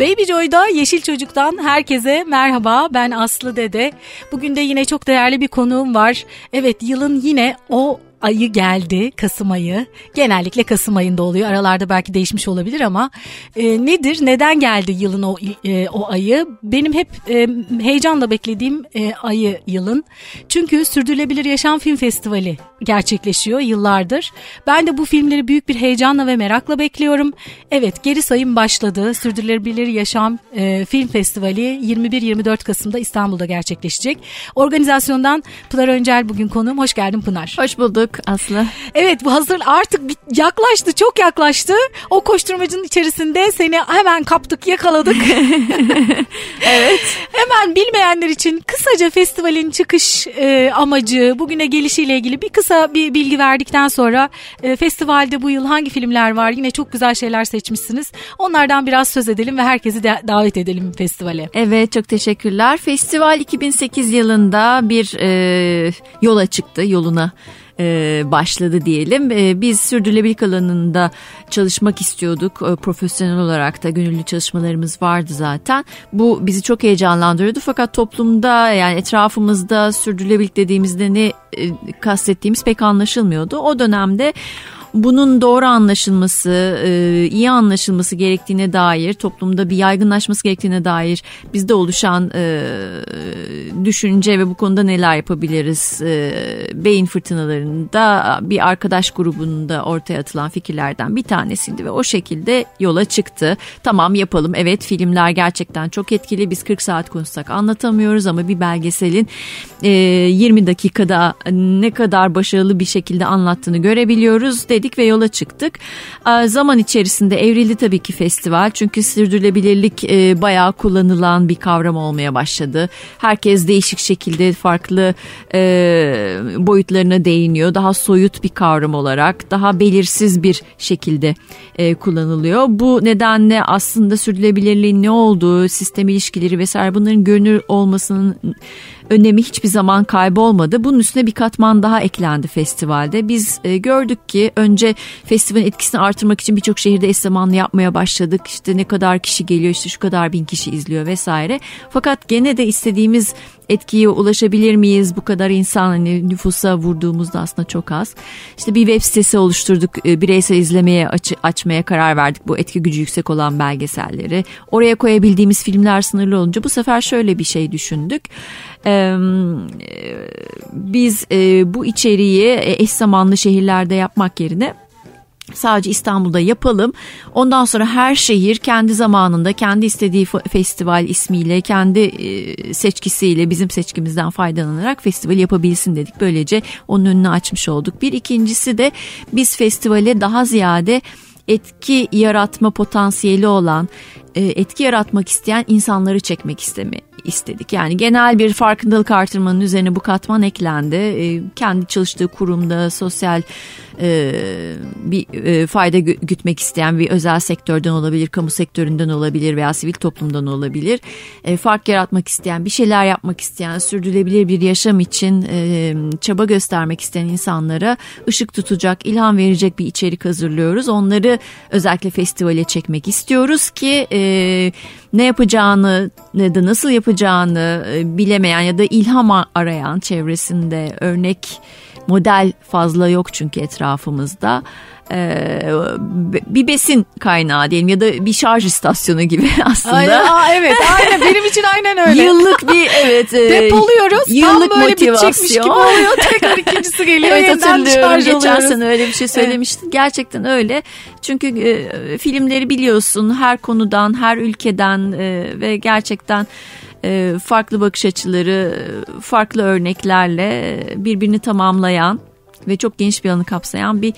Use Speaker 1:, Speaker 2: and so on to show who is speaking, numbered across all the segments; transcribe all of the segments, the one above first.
Speaker 1: Baby Joy'da Yeşil Çocuk'tan herkese merhaba. Ben Aslı Dede. Bugün de yine çok değerli bir konuğum var. Evet yılın yine o ayı geldi Kasım ayı. Genellikle Kasım ayında oluyor. Aralarda belki değişmiş olabilir ama e, nedir? Neden geldi yılın o e, o ayı? Benim hep e, heyecanla beklediğim e, ayı yılın. Çünkü Sürdürülebilir Yaşam Film Festivali gerçekleşiyor yıllardır. Ben de bu filmleri büyük bir heyecanla ve merakla bekliyorum. Evet geri sayım başladı. Sürdürülebilir Yaşam e, Film Festivali 21-24 Kasım'da İstanbul'da gerçekleşecek. Organizasyondan Pınar Öncel bugün konuğum. Hoş geldin Pınar.
Speaker 2: Hoş bulduk bulduk Aslı.
Speaker 1: Evet bu hazır artık yaklaştı çok yaklaştı. O koşturmacının içerisinde seni hemen kaptık yakaladık. evet. Hemen bilmeyenler için kısaca festivalin çıkış e, amacı bugüne gelişiyle ilgili bir kısa bir bilgi verdikten sonra e, festivalde bu yıl hangi filmler var yine çok güzel şeyler seçmişsiniz. Onlardan biraz söz edelim ve herkesi de davet edelim festivale.
Speaker 2: Evet çok teşekkürler. Festival 2008 yılında bir e, yola çıktı yoluna e, başladı diyelim. E, biz sürdürülebilirlik alanında çalışmak istiyorduk. E, profesyonel olarak da gönüllü çalışmalarımız vardı zaten. Bu bizi çok heyecanlandırıyordu fakat toplumda yani etrafımızda sürdürülebilirlik dediğimizde ne kastettiğimiz pek anlaşılmıyordu. O dönemde bunun doğru anlaşılması, e, iyi anlaşılması gerektiğine dair, toplumda bir yaygınlaşması gerektiğine dair bizde oluşan e, düşünce ve bu konuda neler yapabiliriz e, beyin fırtınalarında bir arkadaş grubunda ortaya atılan fikirlerden bir tanesiydi ve o şekilde yola çıktı. Tamam yapalım. Evet filmler gerçekten çok etkili. Biz 40 saat konuşsak anlatamıyoruz ama bir belgeselin 20 dakikada ne kadar başarılı bir şekilde anlattığını görebiliyoruz dedik ve yola çıktık. Zaman içerisinde evrildi tabii ki festival çünkü sürdürülebilirlik e, bayağı kullanılan bir kavram olmaya başladı. Herkes değişik şekilde farklı e, boyutlarına değiniyor. Daha soyut bir kavram olarak daha belirsiz bir şekilde e, kullanılıyor. Bu nedenle aslında sürdürülebilirliğin ne olduğu, sistem ilişkileri vesaire bunların görünür olmasının önemi hiçbir zaman kaybolmadı. Bunun üstüne bir katman daha eklendi festivalde. Biz gördük ki önce festivalin etkisini artırmak için birçok şehirde eş zamanlı yapmaya başladık. İşte ne kadar kişi geliyor, işte şu kadar bin kişi izliyor vesaire. Fakat gene de istediğimiz etkiye ulaşabilir miyiz? Bu kadar insan hani nüfusa vurduğumuzda aslında çok az. İşte bir web sitesi oluşturduk. E, bireysel izlemeye aç, açmaya karar verdik bu etki gücü yüksek olan belgeselleri. Oraya koyabildiğimiz filmler sınırlı olunca bu sefer şöyle bir şey düşündük. Ee, biz e, bu içeriği eş zamanlı şehirlerde yapmak yerine sadece İstanbul'da yapalım. Ondan sonra her şehir kendi zamanında kendi istediği festival ismiyle kendi e, seçkisiyle bizim seçkimizden faydalanarak festival yapabilsin dedik. Böylece onun önünü açmış olduk. Bir ikincisi de biz festivale daha ziyade etki yaratma potansiyeli olan, e, etki yaratmak isteyen insanları çekmek istemi istedik. Yani genel bir farkındalık artırmanın üzerine bu katman eklendi. E, kendi çalıştığı kurumda sosyal e, bir e, fayda gütmek isteyen bir özel sektörden olabilir, kamu sektöründen olabilir veya sivil toplumdan olabilir. E, fark yaratmak isteyen, bir şeyler yapmak isteyen, sürdürülebilir bir yaşam için e, çaba göstermek isteyen insanlara ışık tutacak, ilham verecek bir içerik hazırlıyoruz. Onları özellikle festivale çekmek istiyoruz ki e, ne yapacağını ne de nasıl yapacağını e, bilemeyen ya da ilham arayan çevresinde örnek model fazla yok çünkü etrafımızda e, bir besin kaynağı diyelim ya da bir şarj istasyonu gibi aslında.
Speaker 1: Aynen, aa, evet aynen benim için aynen öyle.
Speaker 2: Yıllık bir evet.
Speaker 1: E, Depoluyoruz yıllık tam böyle motivasyon. bitecekmiş gibi oluyor tekrar ikincisi geliyor.
Speaker 2: evet hatırlıyorum geçen oluyoruz. sene öyle bir şey söylemiştin. Evet. Gerçekten öyle çünkü e, filmleri biliyorsun her konudan her ülkeden e, ve gerçekten e, farklı bakış açıları, farklı örneklerle birbirini tamamlayan ve çok geniş bir alanı kapsayan bir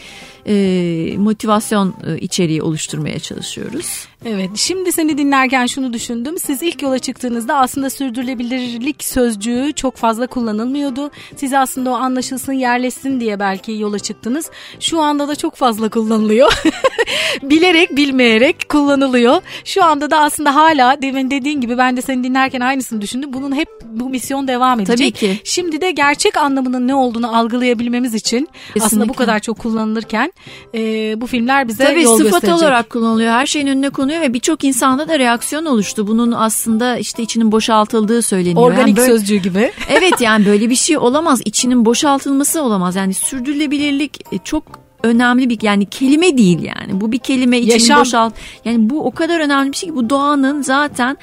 Speaker 2: e, motivasyon e, içeriği oluşturmaya çalışıyoruz.
Speaker 1: Evet şimdi seni dinlerken şunu düşündüm. Siz ilk yola çıktığınızda aslında sürdürülebilirlik sözcüğü çok fazla kullanılmıyordu. Siz aslında o anlaşılsın yerleşsin diye belki yola çıktınız. Şu anda da çok fazla kullanılıyor. Bilerek bilmeyerek kullanılıyor. Şu anda da aslında hala demin dediğin gibi ben de seni dinlerken aynısını düşündüm. Bunun hep bu misyon devam edecek.
Speaker 2: Tabii ki.
Speaker 1: Şimdi de gerçek anlamının ne olduğunu algılayabilmemiz için
Speaker 2: Kesinlikle.
Speaker 1: aslında bu kadar çok kullanılırken e, bu filmler bize
Speaker 2: Tabii
Speaker 1: yol
Speaker 2: sıfat
Speaker 1: gösterecek.
Speaker 2: olarak kullanılıyor. Her şeyin önüne konuyor ve birçok insanda da reaksiyon oluştu. Bunun aslında işte içinin boşaltıldığı söyleniyor.
Speaker 1: Organik
Speaker 2: Yani böyle-
Speaker 1: sözcüğü gibi.
Speaker 2: evet yani böyle bir şey olamaz. İçinin boşaltılması olamaz. Yani sürdürülebilirlik e, çok önemli bir yani kelime değil yani. Bu bir kelime içini
Speaker 1: Yaşam.
Speaker 2: boşalt. Yani bu o kadar önemli bir şey ki bu doğanın zaten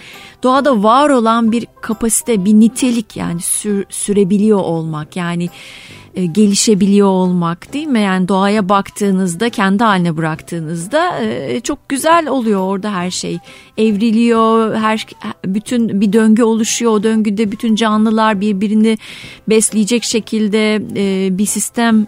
Speaker 2: doğada var olan bir kapasite, bir nitelik yani sür, sürebiliyor olmak. Yani e, gelişebiliyor olmak değil mi? Yani doğaya baktığınızda kendi haline bıraktığınızda e, çok güzel oluyor orada her şey. Evriliyor, her bütün bir döngü oluşuyor. O döngüde bütün canlılar birbirini besleyecek şekilde e, bir sistem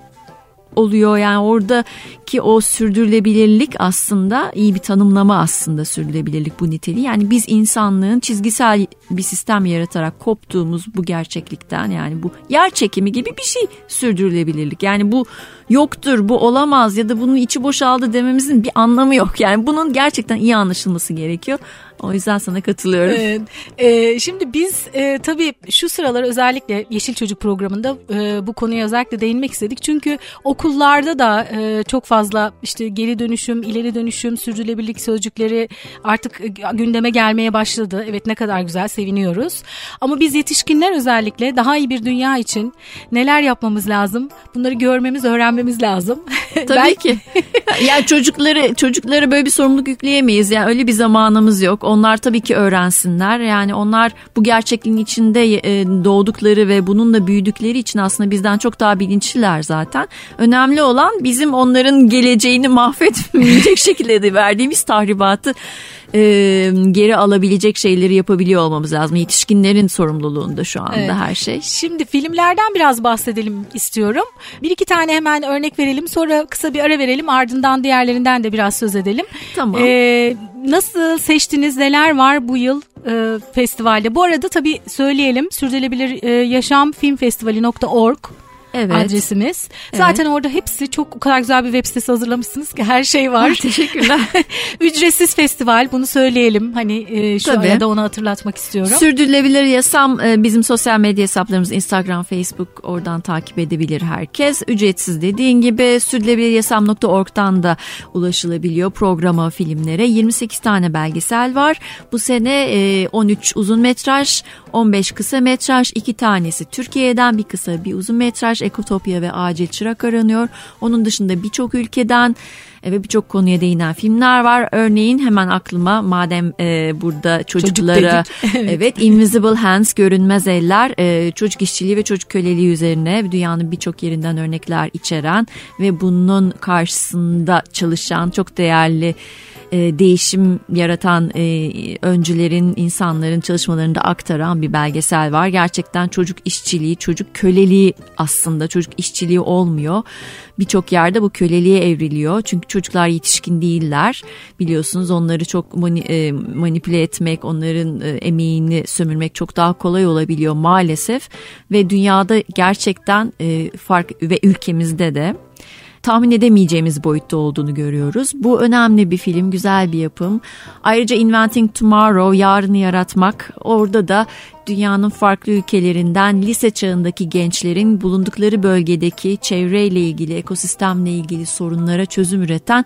Speaker 2: oluyor. Yani oradaki o sürdürülebilirlik aslında iyi bir tanımlama aslında sürdürülebilirlik bu niteliği. Yani biz insanlığın çizgisel bir sistem yaratarak koptuğumuz bu gerçeklikten yani bu yer çekimi gibi bir şey sürdürülebilirlik. Yani bu yoktur, bu olamaz ya da bunun içi boşaldı dememizin bir anlamı yok. Yani bunun gerçekten iyi anlaşılması gerekiyor. O yüzden sana katılıyorum.
Speaker 1: Evet. Ee, şimdi biz e, tabii şu sıralar özellikle Yeşil Çocuk programında e, bu konuya özellikle değinmek istedik. Çünkü okullarda da e, çok fazla işte geri dönüşüm, ileri dönüşüm, sürdürülebilirlik sözcükleri artık e, gündeme gelmeye başladı. Evet ne kadar güzel seviniyoruz. Ama biz yetişkinler özellikle daha iyi bir dünya için neler yapmamız lazım? Bunları görmemiz, öğrenmemiz lazım.
Speaker 2: Tabii
Speaker 1: Belki-
Speaker 2: ki. ya çocukları çocuklara böyle bir sorumluluk yükleyemeyiz. Yani öyle bir zamanımız yok. Onlar tabii ki öğrensinler. Yani onlar bu gerçekliğin içinde e, doğdukları ve bununla büyüdükleri için aslında bizden çok daha bilinçliler zaten. Önemli olan bizim onların geleceğini mahvetmeyecek şekilde de verdiğimiz tahribatı e, geri alabilecek şeyleri yapabiliyor olmamız lazım. Yetişkinlerin sorumluluğunda şu anda
Speaker 1: Evet.
Speaker 2: her şey.
Speaker 1: Şimdi filmlerden biraz bahsedelim istiyorum. Bir iki tane hemen örnek verelim sonra kısa bir ara verelim ardından diğerlerinden de biraz söz edelim.
Speaker 2: Tamam.
Speaker 1: Ee, nasıl seçtiniz neler var bu yıl e, festivalde? Bu arada tabii söyleyelim sürdürülebilir e, yaşam film festivali.org
Speaker 2: Evet.
Speaker 1: adresimiz. Zaten orada hepsi çok o kadar güzel bir web sitesi hazırlamışsınız ki her şey var.
Speaker 2: Teşekkürler.
Speaker 1: Ücretsiz festival bunu söyleyelim. Hani e, şu
Speaker 2: Tabii.
Speaker 1: arada onu hatırlatmak istiyorum.
Speaker 2: Sürdürülebilir Yasam e, bizim sosyal medya hesaplarımız Instagram, Facebook oradan takip edebilir herkes. Ücretsiz dediğin gibi sürdürülebiliryasam.org'dan da ulaşılabiliyor programa, filmlere. 28 tane belgesel var. Bu sene e, 13 uzun metraj, 15 kısa metraj, 2 tanesi Türkiye'den bir kısa bir uzun metraj Ekotopya ve Acil Çırak aranıyor. Onun dışında birçok ülkeden e, ve birçok konuya değinen filmler var. Örneğin hemen aklıma madem e, burada çocuklara
Speaker 1: dedik.
Speaker 2: evet. Invisible Hands görünmez eller e, çocuk işçiliği ve çocuk köleliği üzerine dünyanın birçok yerinden örnekler içeren ve bunun karşısında çalışan çok değerli e, değişim yaratan e, öncülerin, insanların çalışmalarını da aktaran bir belgesel var. Gerçekten çocuk işçiliği, çocuk köleliği aslında çocuk işçiliği olmuyor. Birçok yerde bu köleliğe evriliyor. Çünkü çocuklar yetişkin değiller. Biliyorsunuz onları çok mani, e, manipüle etmek, onların e, emeğini sömürmek çok daha kolay olabiliyor maalesef. Ve dünyada gerçekten e, fark ve ülkemizde de tahmin edemeyeceğimiz boyutta olduğunu görüyoruz. Bu önemli bir film, güzel bir yapım. Ayrıca Inventing Tomorrow, Yarını Yaratmak, orada da dünyanın farklı ülkelerinden lise çağındaki gençlerin bulundukları bölgedeki çevreyle ilgili, ekosistemle ilgili sorunlara çözüm üreten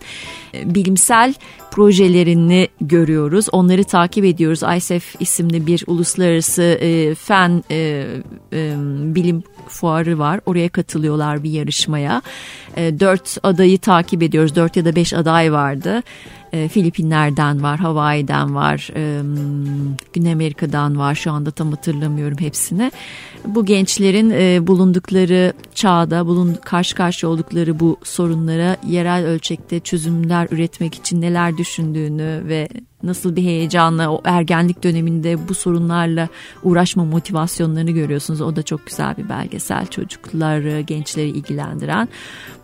Speaker 2: e, bilimsel projelerini görüyoruz. Onları takip ediyoruz. ISEF isimli bir uluslararası e, fen e, e, bilim fuarı var. Oraya katılıyorlar bir yarışmaya. E, dört adayı takip ediyoruz. Dört ya da beş aday vardı. E, Filipinler'den var, Hawaii'den var, e, Güney Amerika'dan var. Şu anda tam hatırlamıyorum hepsini. Bu gençlerin e, bulundukları çağda, bulun, karşı karşıya oldukları bu sorunlara yerel ölçekte çözümler üretmek için neler düşündüğünü ve nasıl bir heyecanla o ergenlik döneminde bu sorunlarla uğraşma motivasyonlarını görüyorsunuz. O da çok güzel bir belgesel çocukları, gençleri ilgilendiren.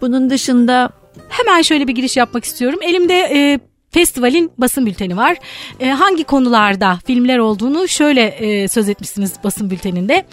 Speaker 2: Bunun dışında
Speaker 1: Hemen şöyle bir giriş yapmak istiyorum. Elimde e, festivalin basın bülteni var. E, hangi konularda filmler olduğunu şöyle e, söz etmişsiniz basın bülteninde.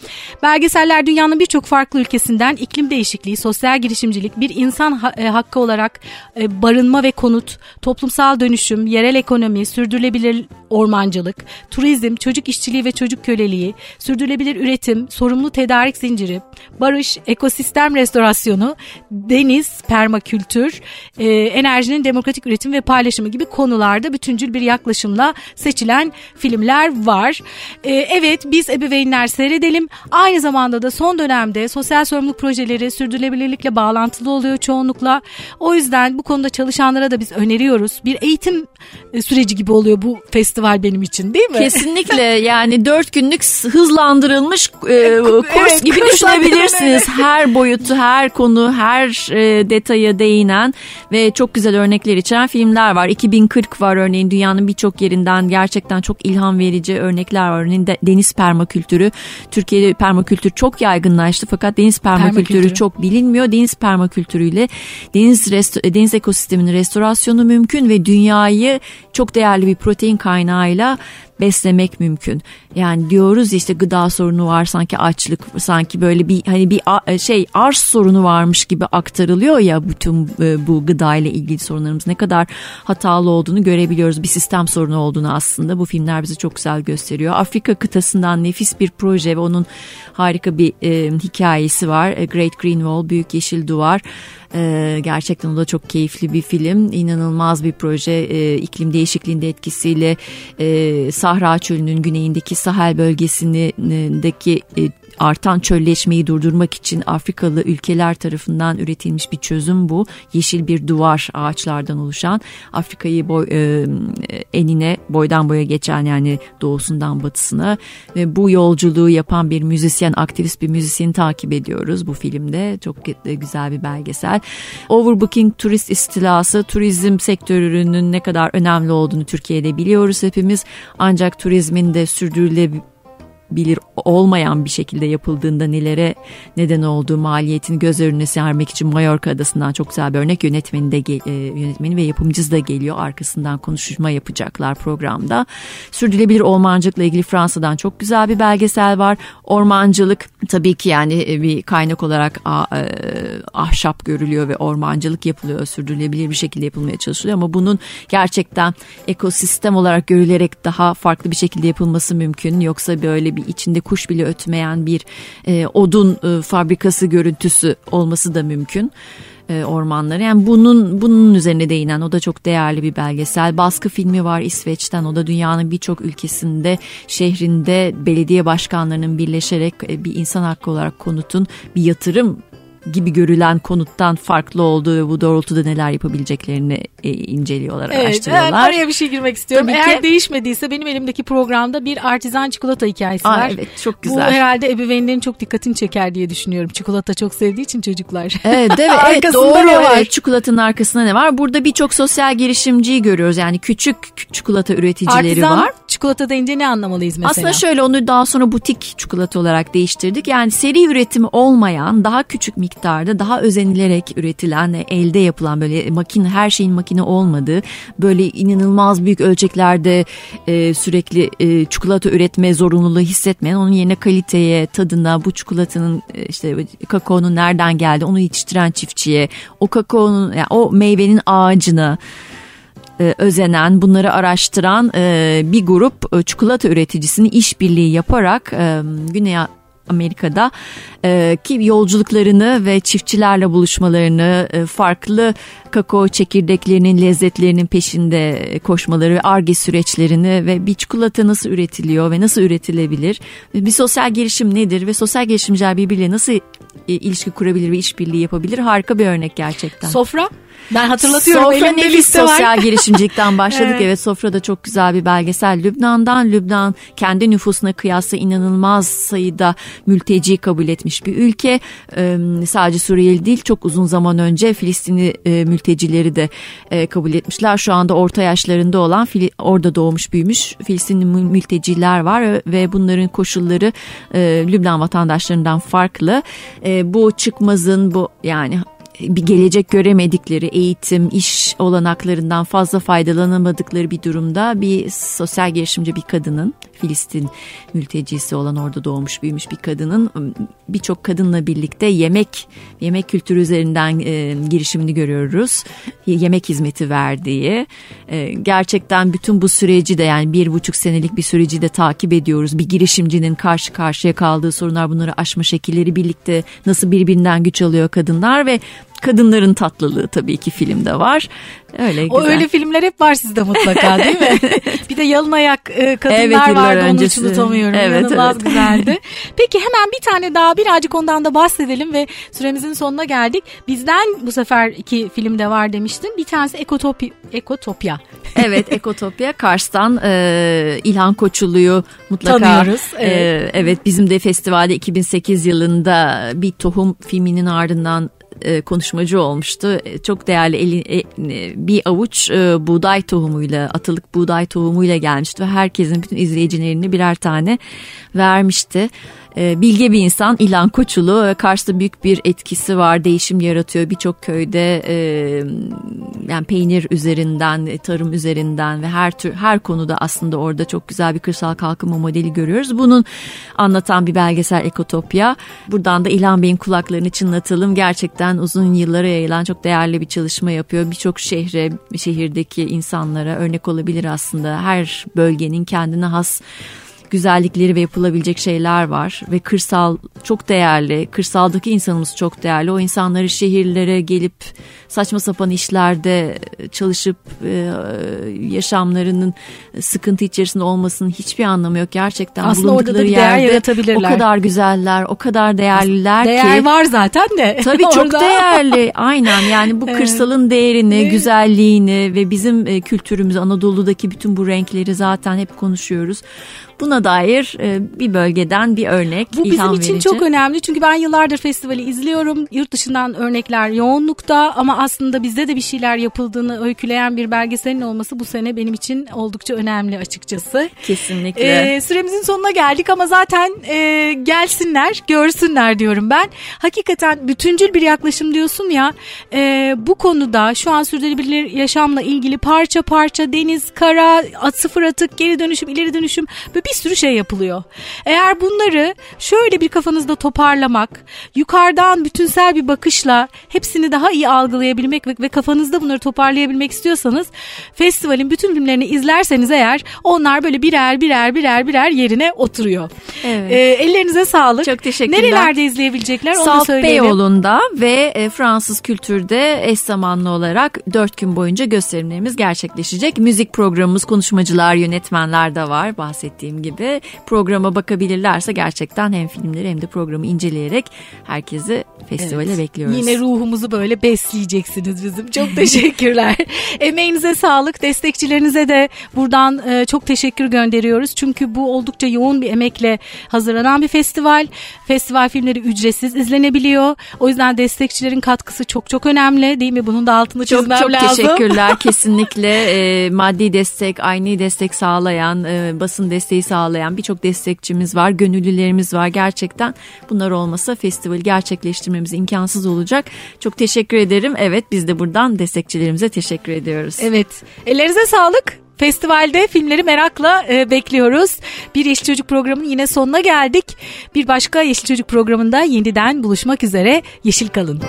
Speaker 1: Belgeseller dünyanın birçok farklı ülkesinden iklim değişikliği, sosyal girişimcilik, bir insan ha, e, hakkı olarak e, barınma ve konut, toplumsal dönüşüm, yerel ekonomi, sürdürülebilir ormancılık, turizm, çocuk işçiliği ve çocuk köleliği, sürdürülebilir üretim, sorumlu tedarik zinciri, barış, ekosistem restorasyonu, deniz, permakültür, e, enerjinin demokratik üretim ve paylaşımı gibi konularda bütüncül bir yaklaşımla seçilen filmler var. E, evet biz ebeveynler seyredelim. Aynı zamanda da son dönemde sosyal sorumluluk projeleri sürdürülebilirlikle bağlantılı oluyor çoğunlukla. O yüzden bu konuda çalışanlara da biz öneriyoruz. Bir eğitim e, süreci gibi oluyor bu festival benim için değil mi?
Speaker 2: Kesinlikle yani dört günlük hızlandırılmış e, kurs evet, gibi düşünebilirsiniz. Her boyutu, her konu, her e, detaya değinen ve çok güzel örnekler içeren filmler var. 2040 var örneğin dünyanın birçok yerinden gerçekten çok ilham verici örnekler var. Örneğin de, deniz permakültürü. Türkiye'de permakültür çok yaygınlaştı fakat deniz permakültürü, permakültürü. çok bilinmiyor. Deniz permakültürüyle deniz deniz ekosisteminin restorasyonu mümkün ve dünyayı çok değerli bir protein kaynağıyla beslemek mümkün. Yani diyoruz işte gıda sorunu var sanki açlık sanki böyle bir hani bir şey arz sorunu varmış gibi aktarılıyor ya bütün e, bu gıda ile ilgili sorunlarımız ne kadar hatalı olduğunu görebiliyoruz. Bir sistem sorunu olduğunu aslında bu filmler bize çok güzel gösteriyor. Afrika kıtasından nefis bir proje ve onun harika bir e, hikayesi var. Great Green Wall, Büyük Yeşil Duvar. Gerçekten o da çok keyifli bir film. İnanılmaz bir proje. Ee, iklim değişikliğinde etkisiyle e, Sahra Çölü'nün güneyindeki Sahel bölgesindeki e, artan çölleşmeyi durdurmak için Afrikalı ülkeler tarafından üretilmiş bir çözüm bu. Yeşil bir duvar ağaçlardan oluşan Afrika'yı boy, e, enine boydan boya geçen yani doğusundan batısına ve bu yolculuğu yapan bir müzisyen, aktivist bir müzisyeni takip ediyoruz bu filmde. Çok güzel bir belgesel. Overbooking turist istilası, turizm sektörünün ne kadar önemli olduğunu Türkiye'de biliyoruz hepimiz. Ancak turizmin de sürdürülebilir bilir olmayan bir şekilde yapıldığında nelere neden olduğu maliyetini göz önüne sermek için Mallorca adasından çok güzel bir örnek yönetmeni de e, yönetmeni ve yapımcısı da geliyor arkasından konuşma yapacaklar programda. Sürdürülebilir ormancılıkla ilgili Fransa'dan çok güzel bir belgesel var. Ormancılık tabii ki yani e, bir kaynak olarak e, ahşap görülüyor ve ormancılık yapılıyor sürdürülebilir bir şekilde yapılmaya çalışılıyor ama bunun gerçekten ekosistem olarak görülerek daha farklı bir şekilde yapılması mümkün yoksa böyle bir içinde kuş bile ötmeyen bir e, odun e, fabrikası görüntüsü olması da mümkün e, ormanları. Yani bunun bunun üzerine değinen o da çok değerli bir belgesel. Baskı filmi var İsveç'ten. O da dünyanın birçok ülkesinde, şehrinde belediye başkanlarının birleşerek e, bir insan hakkı olarak konutun bir yatırım gibi görülen konuttan farklı olduğu ve bu doğrultuda neler yapabileceklerini e, inceliyorlar, evet, araştırıyorlar.
Speaker 1: Evet, araya bir şey girmek istiyorum. Tabii Eğer ki, değişmediyse benim elimdeki programda bir artizan çikolata hikayesi Aa, var.
Speaker 2: Evet, çok güzel.
Speaker 1: Bu herhalde ebeveynlerin çok dikkatini çeker diye düşünüyorum. Çikolata çok sevdiği için çocuklar.
Speaker 2: Evet, değil mi? evet, doğru. Ne var? Çikolatanın arkasında ne var? Burada birçok sosyal girişimciyi görüyoruz. Yani küçük çikolata üreticileri
Speaker 1: artizan,
Speaker 2: var.
Speaker 1: çikolata deyince ne anlamalıyız mesela?
Speaker 2: Aslında şöyle onu daha sonra butik çikolata olarak değiştirdik. Yani seri üretimi olmayan daha küçük miktarda daha özenilerek üretilen elde yapılan böyle makine her şeyin makine olmadığı böyle inanılmaz büyük ölçeklerde e, sürekli e, çikolata üretme zorunluluğu hissetmeyen onun yerine kaliteye tadına bu çikolatanın e, işte kakaonun nereden geldi onu yetiştiren çiftçiye o kakaonun yani o meyvenin ağacına e, özenen, bunları araştıran e, bir grup e, çikolata üreticisini işbirliği yaparak e, Güney Amerika'da e, ki yolculuklarını ve çiftçilerle buluşmalarını e, farklı kakao çekirdeklerinin lezzetlerinin peşinde koşmaları arge süreçlerini ve bir çikolata nasıl üretiliyor ve nasıl üretilebilir? Bir sosyal girişim nedir ve sosyal girişimciler birbiriyle nasıl e, ilişki kurabilir ve işbirliği yapabilir? Harika bir örnek gerçekten.
Speaker 1: Sofra ben hatırlatıyorum
Speaker 2: Sofra elimde liste var. sosyal girişimcilikten başladık. evet. evet Sofra'da çok güzel bir belgesel. Lübnan'dan Lübnan kendi nüfusuna kıyasla inanılmaz sayıda mülteci kabul etmiş bir ülke. Ee, sadece Suriyeli değil çok uzun zaman önce Filistinli e, mültecileri de e, kabul etmişler. Şu anda orta yaşlarında olan orada doğmuş büyümüş Filistinli mülteciler var ve bunların koşulları e, Lübnan vatandaşlarından farklı. E, bu çıkmazın bu yani bir gelecek göremedikleri eğitim, iş olanaklarından fazla faydalanamadıkları bir durumda bir sosyal girişimci bir kadının Filistin mültecisi olan orada doğmuş büyümüş bir kadının birçok kadınla birlikte yemek yemek kültürü üzerinden e, girişimini görüyoruz. Yemek hizmeti verdiği. E, gerçekten bütün bu süreci de yani bir buçuk senelik bir süreci de takip ediyoruz. Bir girişimcinin karşı karşıya kaldığı sorunlar bunları aşma şekilleri birlikte nasıl birbirinden güç alıyor kadınlar ve kadınların tatlılığı tabii ki filmde var. Öyle güzel.
Speaker 1: O öyle filmler hep var sizde mutlaka değil mi? bir de yalın ayak e, kadınlar
Speaker 2: Evet,
Speaker 1: vardı
Speaker 2: öncesi.
Speaker 1: onu hiç unutamıyorum.
Speaker 2: Evet,
Speaker 1: İnanılmaz
Speaker 2: evet.
Speaker 1: güzeldi. Peki hemen bir tane daha birazcık ondan da bahsedelim ve süremizin sonuna geldik. Bizden bu sefer iki filmde var demiştin. Bir tanesi Ekotopya. Ekotopya.
Speaker 2: evet Ekotopya Kars'tan e, İlhan Koçulu'yu mutlaka
Speaker 1: Tanıyoruz, evet.
Speaker 2: e, evet bizim de festivalde 2008 yılında bir tohum filminin ardından e, konuşmacı olmuştu. E, Çok değerli eli, e, bir avuç buğday tohumuyla, atılık buğday tohumuyla gelmişti ve herkesin bütün izleyicilerini birer tane vermişti. E, Bilge bir insan İlhan Koçulu. E, Kars'ta büyük bir etkisi var. Değişim yaratıyor. Birçok köyde e, yani peynir üzerinden, e, tarım üzerinden ve her tür her konuda aslında orada çok güzel bir kırsal kalkınma modeli görüyoruz. Bunun anlatan bir belgesel Ekotopya. Buradan da İlhan Bey'in kulaklarını çınlatalım. Gerçekten uzun yıllara yayılan çok değerli bir çalışma yapıyor. Birçok şehre, şehirdeki insanlara örnek olabilir aslında. Her bölgenin kendine has güzellikleri ve yapılabilecek şeyler var ve kırsal çok değerli. Kırsaldaki insanımız çok değerli. O insanları şehirlere gelip saçma sapan işlerde çalışıp e, yaşamlarının sıkıntı içerisinde olmasının hiçbir anlamı yok. Gerçekten
Speaker 1: Aslında orada da
Speaker 2: bulundukları
Speaker 1: bir değer
Speaker 2: yerde
Speaker 1: yaratabilirler.
Speaker 2: O kadar güzeller, o kadar değerliler ki.
Speaker 1: Değer var zaten de.
Speaker 2: Tabii çok
Speaker 1: Orada.
Speaker 2: değerli. Aynen yani bu kırsalın değerini, güzelliğini ve bizim e, kültürümüzü Anadolu'daki bütün bu renkleri zaten hep konuşuyoruz. Buna dair e, bir bölgeden bir örnek
Speaker 1: Bu bizim için
Speaker 2: verici.
Speaker 1: çok önemli çünkü ben yıllardır festivali izliyorum. Yurt dışından örnekler yoğunlukta ama aslında bizde de bir şeyler yapıldığını öyküleyen bir belgeselin olması bu sene benim için oldukça önemli açıkçası.
Speaker 2: Kesinlikle.
Speaker 1: Ee, süremizin sonuna geldik ama zaten e, gelsinler, görsünler diyorum ben. Hakikaten bütüncül bir yaklaşım diyorsun ya. e, bu konuda şu an sürdürülebilir yaşamla ilgili parça parça deniz, kara, sıfır atık, geri dönüşüm, ileri dönüşüm bir sürü şey yapılıyor. Eğer bunları şöyle bir kafanızda toparlamak, yukarıdan bütünsel bir bakışla hepsini daha iyi algılayabilmek ve, ve kafanızda bunları toparlayabilmek istiyorsanız festivalin bütün filmlerini izlerseniz eğer onlar böyle birer birer birer birer yerine oturuyor.
Speaker 2: Evet.
Speaker 1: Ee, ellerinize sağlık.
Speaker 2: Çok teşekkürler.
Speaker 1: Nerelerde izleyebilecekler onu da
Speaker 2: Salt
Speaker 1: söyleyelim.
Speaker 2: Beyoğlu'nda ve e, Fransız kültürde eş zamanlı olarak dört gün boyunca gösterimlerimiz gerçekleşecek. Müzik programımız, konuşmacılar, yönetmenler de var bahsettiğim gibi. Programa bakabilirlerse gerçekten hem filmleri hem de programı inceleyerek herkesi festivale
Speaker 1: Evet.
Speaker 2: bekliyoruz.
Speaker 1: Yine ruhumuzu böyle besleyeceksiniz bizim. Çok teşekkürler. Emeğinize sağlık. Destekçilerinize de buradan e, çok teşekkür gönderiyoruz. Çünkü bu oldukça yoğun bir emekle hazırlanan bir festival. Festival filmleri ücretsiz izlenebiliyor. O yüzden destekçilerin katkısı çok çok önemli değil mi? Bunun da altını
Speaker 2: Çok
Speaker 1: çizmem
Speaker 2: çok
Speaker 1: lazım.
Speaker 2: teşekkürler. Kesinlikle e, maddi destek, aynı destek sağlayan, e, basın desteği sağlayan birçok destekçimiz var, gönüllülerimiz var. Gerçekten bunlar olmasa festivali gerçekleştirmemiz imkansız olacak. Çok teşekkür ederim. Evet biz de buradan destekçilerimize teşekkür ediyoruz.
Speaker 1: Evet. Ellerinize sağlık. Festivalde filmleri merakla e, bekliyoruz. Bir Yeşil Çocuk programının yine sonuna geldik. Bir başka Yeşil Çocuk programında yeniden buluşmak üzere. Yeşil kalın.